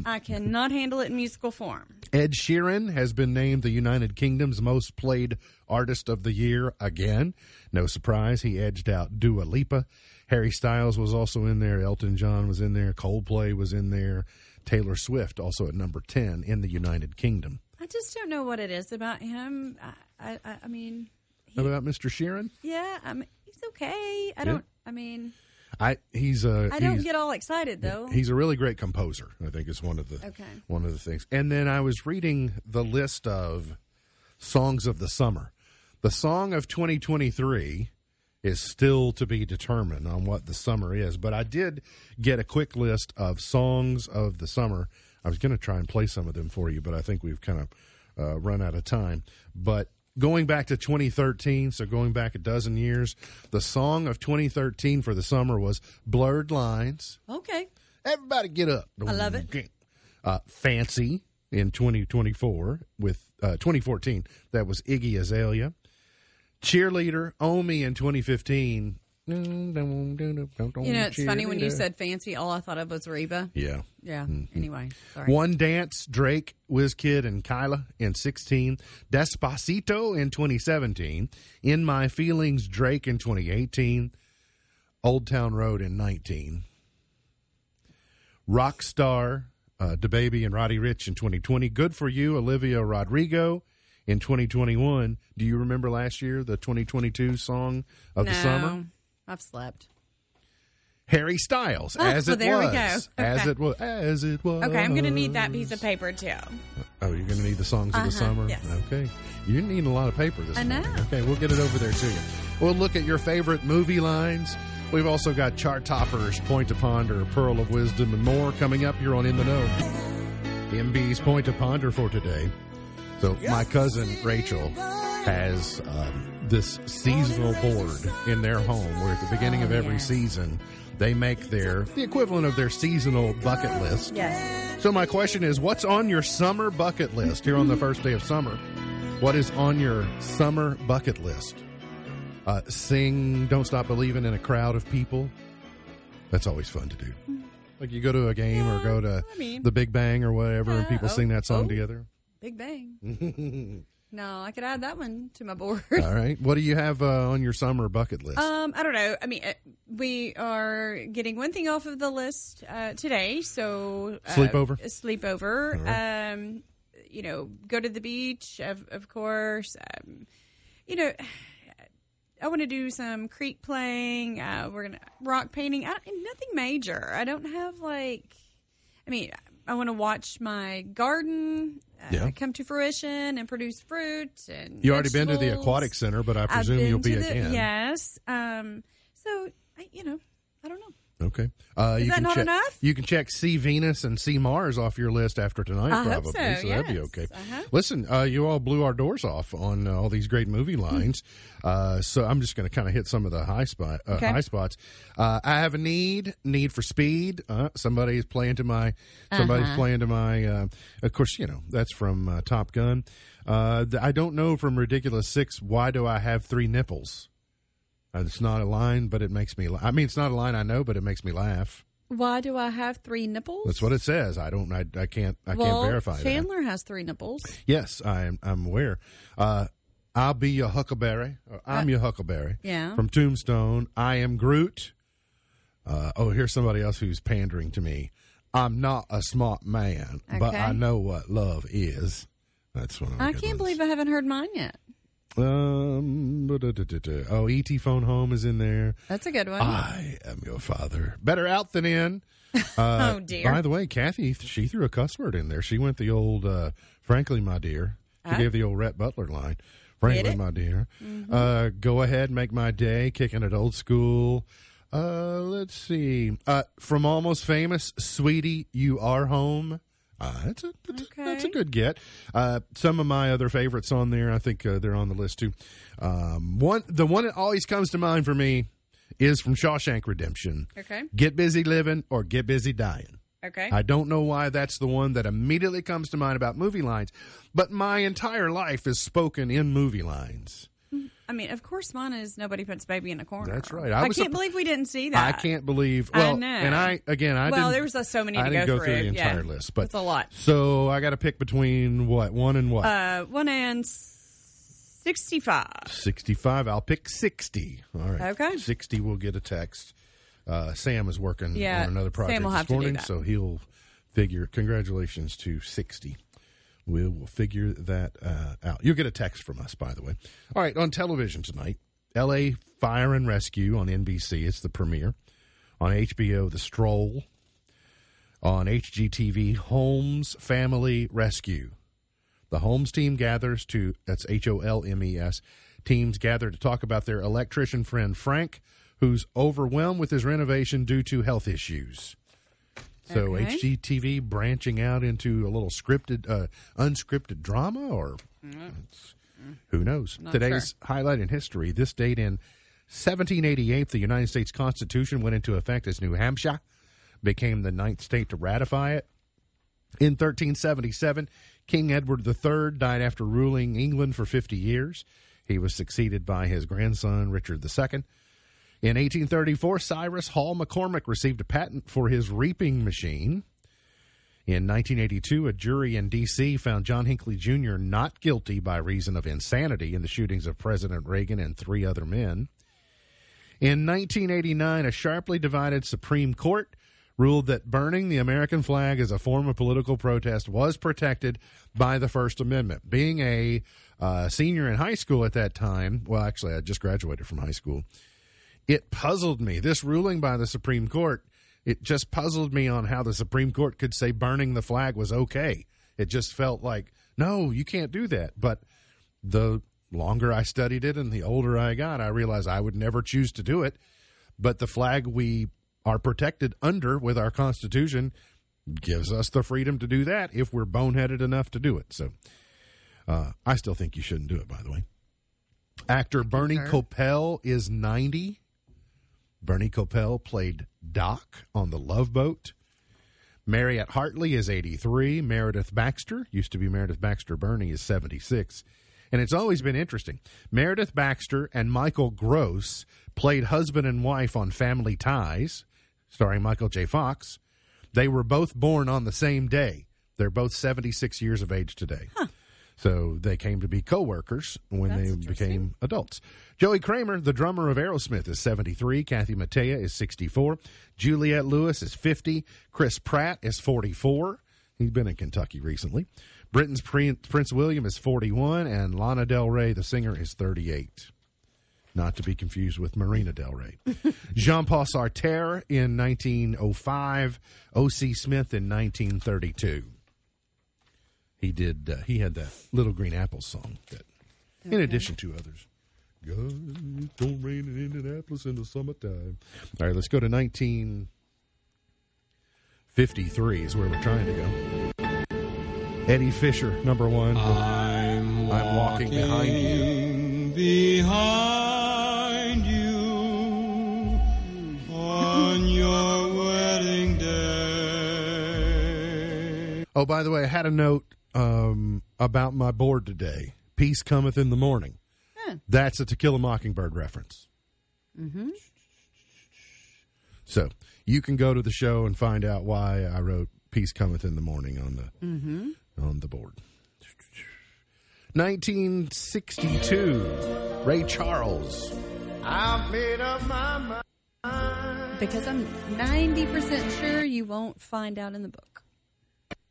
Speaker 2: I cannot handle it in musical form.
Speaker 1: Ed Sheeran has been named the United Kingdom's most played artist of the year again. No surprise, he edged out Dua Lipa. Harry Styles was also in there. Elton John was in there. Coldplay was in there. Taylor Swift also at number 10 in the United Kingdom.
Speaker 2: I just don't know what it is about him. I, I, I mean,
Speaker 1: How about Mr. Sheeran?
Speaker 2: yeah, I mean, he's okay. I don't. I mean,
Speaker 1: I he's a
Speaker 2: I don't
Speaker 1: he's,
Speaker 2: get all excited though.
Speaker 1: he's a really great composer. I think is one of the
Speaker 2: Okay.
Speaker 1: one of the things. And then I was reading the list of songs of the summer. The song of 2023 is still to be determined on what the summer is, but I did get a quick list of songs of the summer. I was going to try and play some of them for you, but I think we've kind of uh, run out of time. But going back to 2013, so going back a dozen years, the song of 2013 for the summer was Blurred Lines.
Speaker 2: okay.
Speaker 1: Everybody get up.
Speaker 2: I love it.
Speaker 1: Uh, Fancy in 2024 with uh, 2014. That was Iggy Azalea. Cheerleader, Omi in 2015. You know,
Speaker 2: it's funny when you said fancy. All I thought of was Reba.
Speaker 1: Yeah.
Speaker 2: Yeah.
Speaker 1: Mm-hmm.
Speaker 2: Anyway, sorry.
Speaker 1: One Dance, Drake, Wizkid, and Kyla in 16. Despacito in 2017. In My Feelings, Drake in 2018. Old Town Road in 19. Rockstar, uh, DaBaby and Roddy Ricch in 2020. Good for You, Olivia Rodrigo in 2021. Do you remember last year, the 2022 song of
Speaker 2: no,
Speaker 1: the summer?
Speaker 2: I've slept.
Speaker 1: Harry Styles,
Speaker 2: Oh,
Speaker 1: as
Speaker 2: well,
Speaker 1: it
Speaker 2: there we
Speaker 1: was.
Speaker 2: go.
Speaker 1: As
Speaker 2: Okay.
Speaker 1: it was. As it was.
Speaker 2: Okay, I'm going to need that piece of paper too.
Speaker 1: Oh, you're going to need the songs of the
Speaker 2: Uh-huh,
Speaker 1: summer?
Speaker 2: yes.
Speaker 1: Okay. You're needing a lot of paper this
Speaker 2: I know.
Speaker 1: Okay, we'll get it over there to you. We'll look at your favorite movie lines. We've also got chart toppers, Point to Ponder, Pearl of Wisdom, and more coming up here on In the Know. MB's Point to Ponder for today. So, my cousin Rachel has um, this seasonal board in their home where at the beginning of
Speaker 2: Oh,
Speaker 1: every season, they make their the equivalent of their seasonal bucket list.
Speaker 2: Yes.
Speaker 1: So my question is, what's on your summer bucket list here on the first day of summer? What is on your summer bucket list? Uh, sing "Don't Stop Believing" in a crowd of people. That's always fun to do. Like you go to a game or go to
Speaker 2: I mean-
Speaker 1: the Big Bang or whatever, and people
Speaker 2: oh,
Speaker 1: sing that song
Speaker 2: oh.
Speaker 1: together.
Speaker 2: Big Bang. no, I could add that one to my board.
Speaker 1: All right. What do you have uh, on your summer bucket list?
Speaker 2: Um, I don't know. I mean, uh, we are getting one thing off of the list uh, today. So uh,
Speaker 1: Sleepover?
Speaker 2: sleepover. Um, you know, go to the beach, of of course. Um, you know, I want to do some creek playing. Uh, we're gonna rock painting. I, nothing major. I don't have like. I mean, I want to watch my garden uh,
Speaker 1: Yeah.
Speaker 2: come to fruition and produce fruit. And
Speaker 1: You already been to the aquatic center, but I presume you'll be
Speaker 2: the-
Speaker 1: again.
Speaker 2: Yes. Um. So I, you know, I don't know.
Speaker 1: Okay. Uh,
Speaker 2: Is
Speaker 1: you
Speaker 2: that
Speaker 1: can
Speaker 2: not
Speaker 1: check,
Speaker 2: enough?
Speaker 1: You can check See Venus and See Mars off your list after tonight,
Speaker 2: I hope
Speaker 1: probably.
Speaker 2: so,
Speaker 1: that'd be okay.
Speaker 2: Uh-huh.
Speaker 1: Listen, uh, you all blew our doors off on uh, all these great movie lines, uh, so I'm just going to kind of hit some of the high spot, uh,
Speaker 2: Okay.
Speaker 1: high spots. Uh, I have a need, need for speed. Uh, somebody's playing to my, somebody's
Speaker 2: Uh-huh.
Speaker 1: playing to my. Uh, of course, you know that's from uh, Top Gun. Uh, I don't know from Ridiculous Six. Why do I have three nipples? Uh, it's not a line, but it makes me. la- I mean, it's not a line I know, but it makes me laugh.
Speaker 2: Why do I have three nipples?
Speaker 1: That's what it says. I don't. I, I can't. I
Speaker 2: well,
Speaker 1: can't verify that.
Speaker 2: Chandler has three nipples.
Speaker 1: Yes, I'm. I'm aware. Uh, I'll be your Huckleberry. Or I'm your Huckleberry.
Speaker 2: Uh, yeah.
Speaker 1: From Tombstone. I am Groot. Uh, oh, here's somebody else who's pandering to me. I'm not a smart man, but I know what love is. That's what I'm
Speaker 2: I can't believe I haven't heard mine yet.
Speaker 1: Um. Oh, ET phone home is in there.
Speaker 2: That's a good one.
Speaker 1: I am your father. Better out than in. Uh,
Speaker 2: Oh, dear.
Speaker 1: By the way, Kathy, she threw a cuss word in there. She went the old, uh, frankly, my dear. She
Speaker 2: Huh?
Speaker 1: gave the old Rhett Butler line. Frankly, my dear. Uh, go ahead, make my day. Kicking it old school. Uh, let's see. Uh, from Almost Famous, Sweetie, you are home. Uh, that's a that's, a- that's a good get. Uh, some of my other favorites on there, I think uh, they're on the list too. Um, one, the one that always comes to mind for me is from Shawshank Redemption.
Speaker 2: okay.
Speaker 1: Get busy living or get busy dying.
Speaker 2: Okay.
Speaker 1: I don't know why that's the one that immediately comes to mind about movie lines, but my entire life is spoken in movie lines.
Speaker 2: I mean, of course, mine is nobody puts baby in a corner.
Speaker 1: That's right. I
Speaker 2: I, can't
Speaker 1: supp-
Speaker 2: believe we didn't see that.
Speaker 1: I can't believe.
Speaker 2: I
Speaker 1: Well,
Speaker 2: know.
Speaker 1: and I again, I
Speaker 2: well, there was uh, so many
Speaker 1: I
Speaker 2: to
Speaker 1: didn't
Speaker 2: go,
Speaker 1: go through
Speaker 2: through.
Speaker 1: the
Speaker 2: yeah.
Speaker 1: entire list, but
Speaker 2: it's a lot.
Speaker 1: So I got to pick between what one and what
Speaker 2: Uh, one and sixty-five.
Speaker 1: 65. I'll pick 60. All right.
Speaker 2: Okay.
Speaker 1: 60 will get a text. Uh, Sam is working
Speaker 2: Yeah,
Speaker 1: on another project
Speaker 2: Sam will
Speaker 1: this
Speaker 2: have to do
Speaker 1: morning,
Speaker 2: that.
Speaker 1: so he'll figure. Congratulations to 60. We will figure that uh, out. You'll get a text from us, by the way. All right, on television tonight, L.A. Fire and Rescue on NBC. It's the premiere. On HBO, The Stroll. On HGTV, Holmes Family Rescue. The Holmes team gathers to, that's H O L M E S, teams gather to talk about their electrician friend Frank, who's overwhelmed with his renovation due to health issues. So
Speaker 2: Okay.
Speaker 1: HGTV branching out into a little scripted, uh, unscripted drama, or it's- who knows?
Speaker 2: Not
Speaker 1: Today's highlight in history. This date in 1788, the United States Constitution went into effect as New Hampshire became the ninth state to ratify it. In 1377, King Edward III died after ruling England for 50 years. He was succeeded by his grandson, Richard II. In 1834, Cyrus Hall McCormick received a patent for his reaping machine. In 1982, a jury in D.C. found John Hinckley Jr. not guilty by reason of insanity in the shootings of President Reagan and three other men. In 1989, a sharply divided Supreme Court ruled that burning the American flag as a form of political protest was protected by the First Amendment. Being a uh, senior in high school at that time, well, actually, I just graduated from high school, it puzzled me. This ruling by the Supreme Court, it just puzzled me on how the Supreme Court could say burning the flag was okay. It just felt like, no, you can't do that. But the longer I studied it and the older I got, I realized I would never choose to do it. But the flag we are protected under with our Constitution gives us the freedom to do that if we're boneheaded enough to do it. So uh, I still think you shouldn't do it, by the way. Actor Bernie
Speaker 2: concur.
Speaker 1: Kopell is 90. Bernie Kopell played Doc on The Love Boat. Mariette Hartley is 83. Meredith Baxter, used to be Meredith Baxter Birney, is 76. And it's always been interesting. Meredith Baxter and Michael Gross played husband and wife on Family Ties, starring Michael J. Fox. They were both born on the same day. They're both 76 years of age today. So they came to be co-workers when
Speaker 2: That's
Speaker 1: they became adults. Joey Kramer, the drummer of Aerosmith, is 73. Kathy Mattea is 64. Juliette Lewis is 50. Chris Pratt is 44. He's been in Kentucky recently. Britain's Prince, Prince William is 41, and Lana Del Rey, the singer, is 38. not to be confused with Marina Del Rey. Jean Paul Sartre in 1905, O.C. Smith in 1932. He did. Uh, he had that Little Green Apples song that, in addition to others. God, don't rain in Indianapolis in the summertime. All right, let's go to 1953 is where we're trying to go. Eddie Fisher, number one.
Speaker 3: I'm,
Speaker 1: I'm walking behind
Speaker 3: you. Behind you on your wedding day.
Speaker 1: Oh, by the way, I had a note um, about my board today. Peace cometh in the morning. That's a To Kill a Mockingbird reference.
Speaker 2: Mm-hmm.
Speaker 1: So you can go to the show and find out why I wrote "Peace cometh in the morning" on the
Speaker 2: Mm-hmm.
Speaker 1: on the board. 1962, Ray Charles.
Speaker 3: I've made up my mind.
Speaker 2: Because I'm 90% sure you won't find out in the book.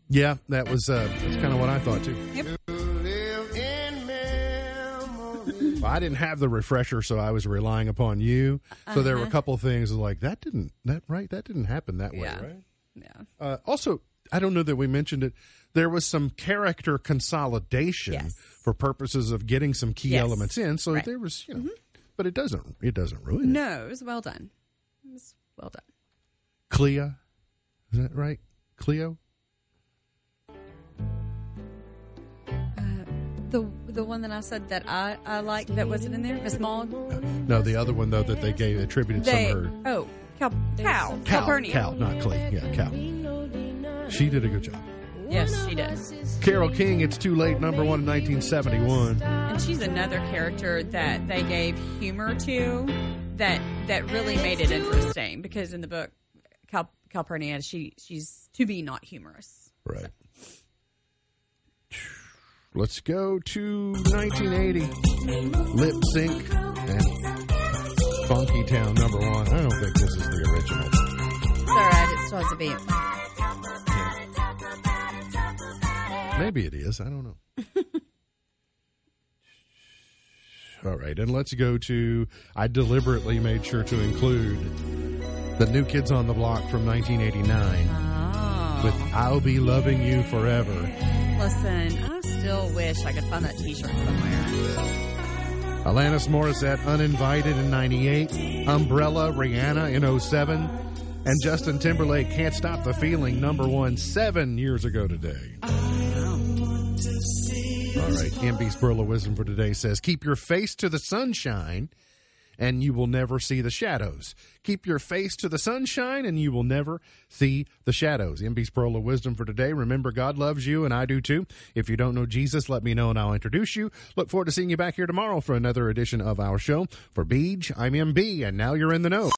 Speaker 1: Yeah, that was uh, that's kind of what I thought too.
Speaker 2: Yep.
Speaker 3: Live in memory.
Speaker 1: Well, I didn't have the refresher, so I was relying upon you. So there were a
Speaker 2: Uh-huh.
Speaker 1: couple of things like that didn't that right that didn't happen that way,
Speaker 2: Yeah.
Speaker 1: right?
Speaker 2: Yeah.
Speaker 1: Uh, also, I don't know that we mentioned it. There was some character consolidation
Speaker 2: Yes.
Speaker 1: for purposes of getting some key
Speaker 2: Yes.
Speaker 1: elements in. So
Speaker 2: Right. Mm-hmm.
Speaker 1: there was, you know, but it doesn't it doesn't ruin it.
Speaker 2: No, it was well done. It was well done.
Speaker 1: Clea, is that right? Cleo.
Speaker 2: The the one that I said that I, I liked that wasn't in there, Miss Maud.
Speaker 1: No, the other one though that they gave attributed
Speaker 2: They
Speaker 1: some of her
Speaker 2: oh Cal Cal
Speaker 1: Cal,
Speaker 2: Calpurnia.
Speaker 1: Cal, not Clea. Yeah, Cal. She did a good job.
Speaker 2: Yes, she did.
Speaker 1: Carole King, it's too late. Number one in 1971.
Speaker 2: And she's another character that they gave humor to that that really made it interesting because in the book Cal, Calpurnia she she's to be not humorous.
Speaker 1: Right. Let's go to 1980. Lipps Inc. and Funky Town number one. I don't think this is the original.
Speaker 2: It's all right. It still has a beat.
Speaker 1: Maybe it is. I don't know. All right, and let's go to. I deliberately made sure to include the New Kids on the Block from 1989
Speaker 2: Oh.
Speaker 1: with "I'll Be Loving You Forever."
Speaker 2: Listen, I still wish I could find that T-shirt somewhere.
Speaker 1: Alanis Morissette, Uninvited in 98, Umbrella, Rihanna in 07, and Justin Timberlake, Can't Stop the Feeling, number one seven years ago today. All right, MB's Wisdom for today says, Keep your face to the sunshine and you will never see the shadows. Keep your face to the sunshine and you will never see the shadows. MB's Pearl of Wisdom for today. Remember, God loves you and I do too. If you don't know Jesus, let me know and I'll introduce you. Look forward to seeing you back here tomorrow for another edition of our show. For Beej, I'm MB, and now you're in the know.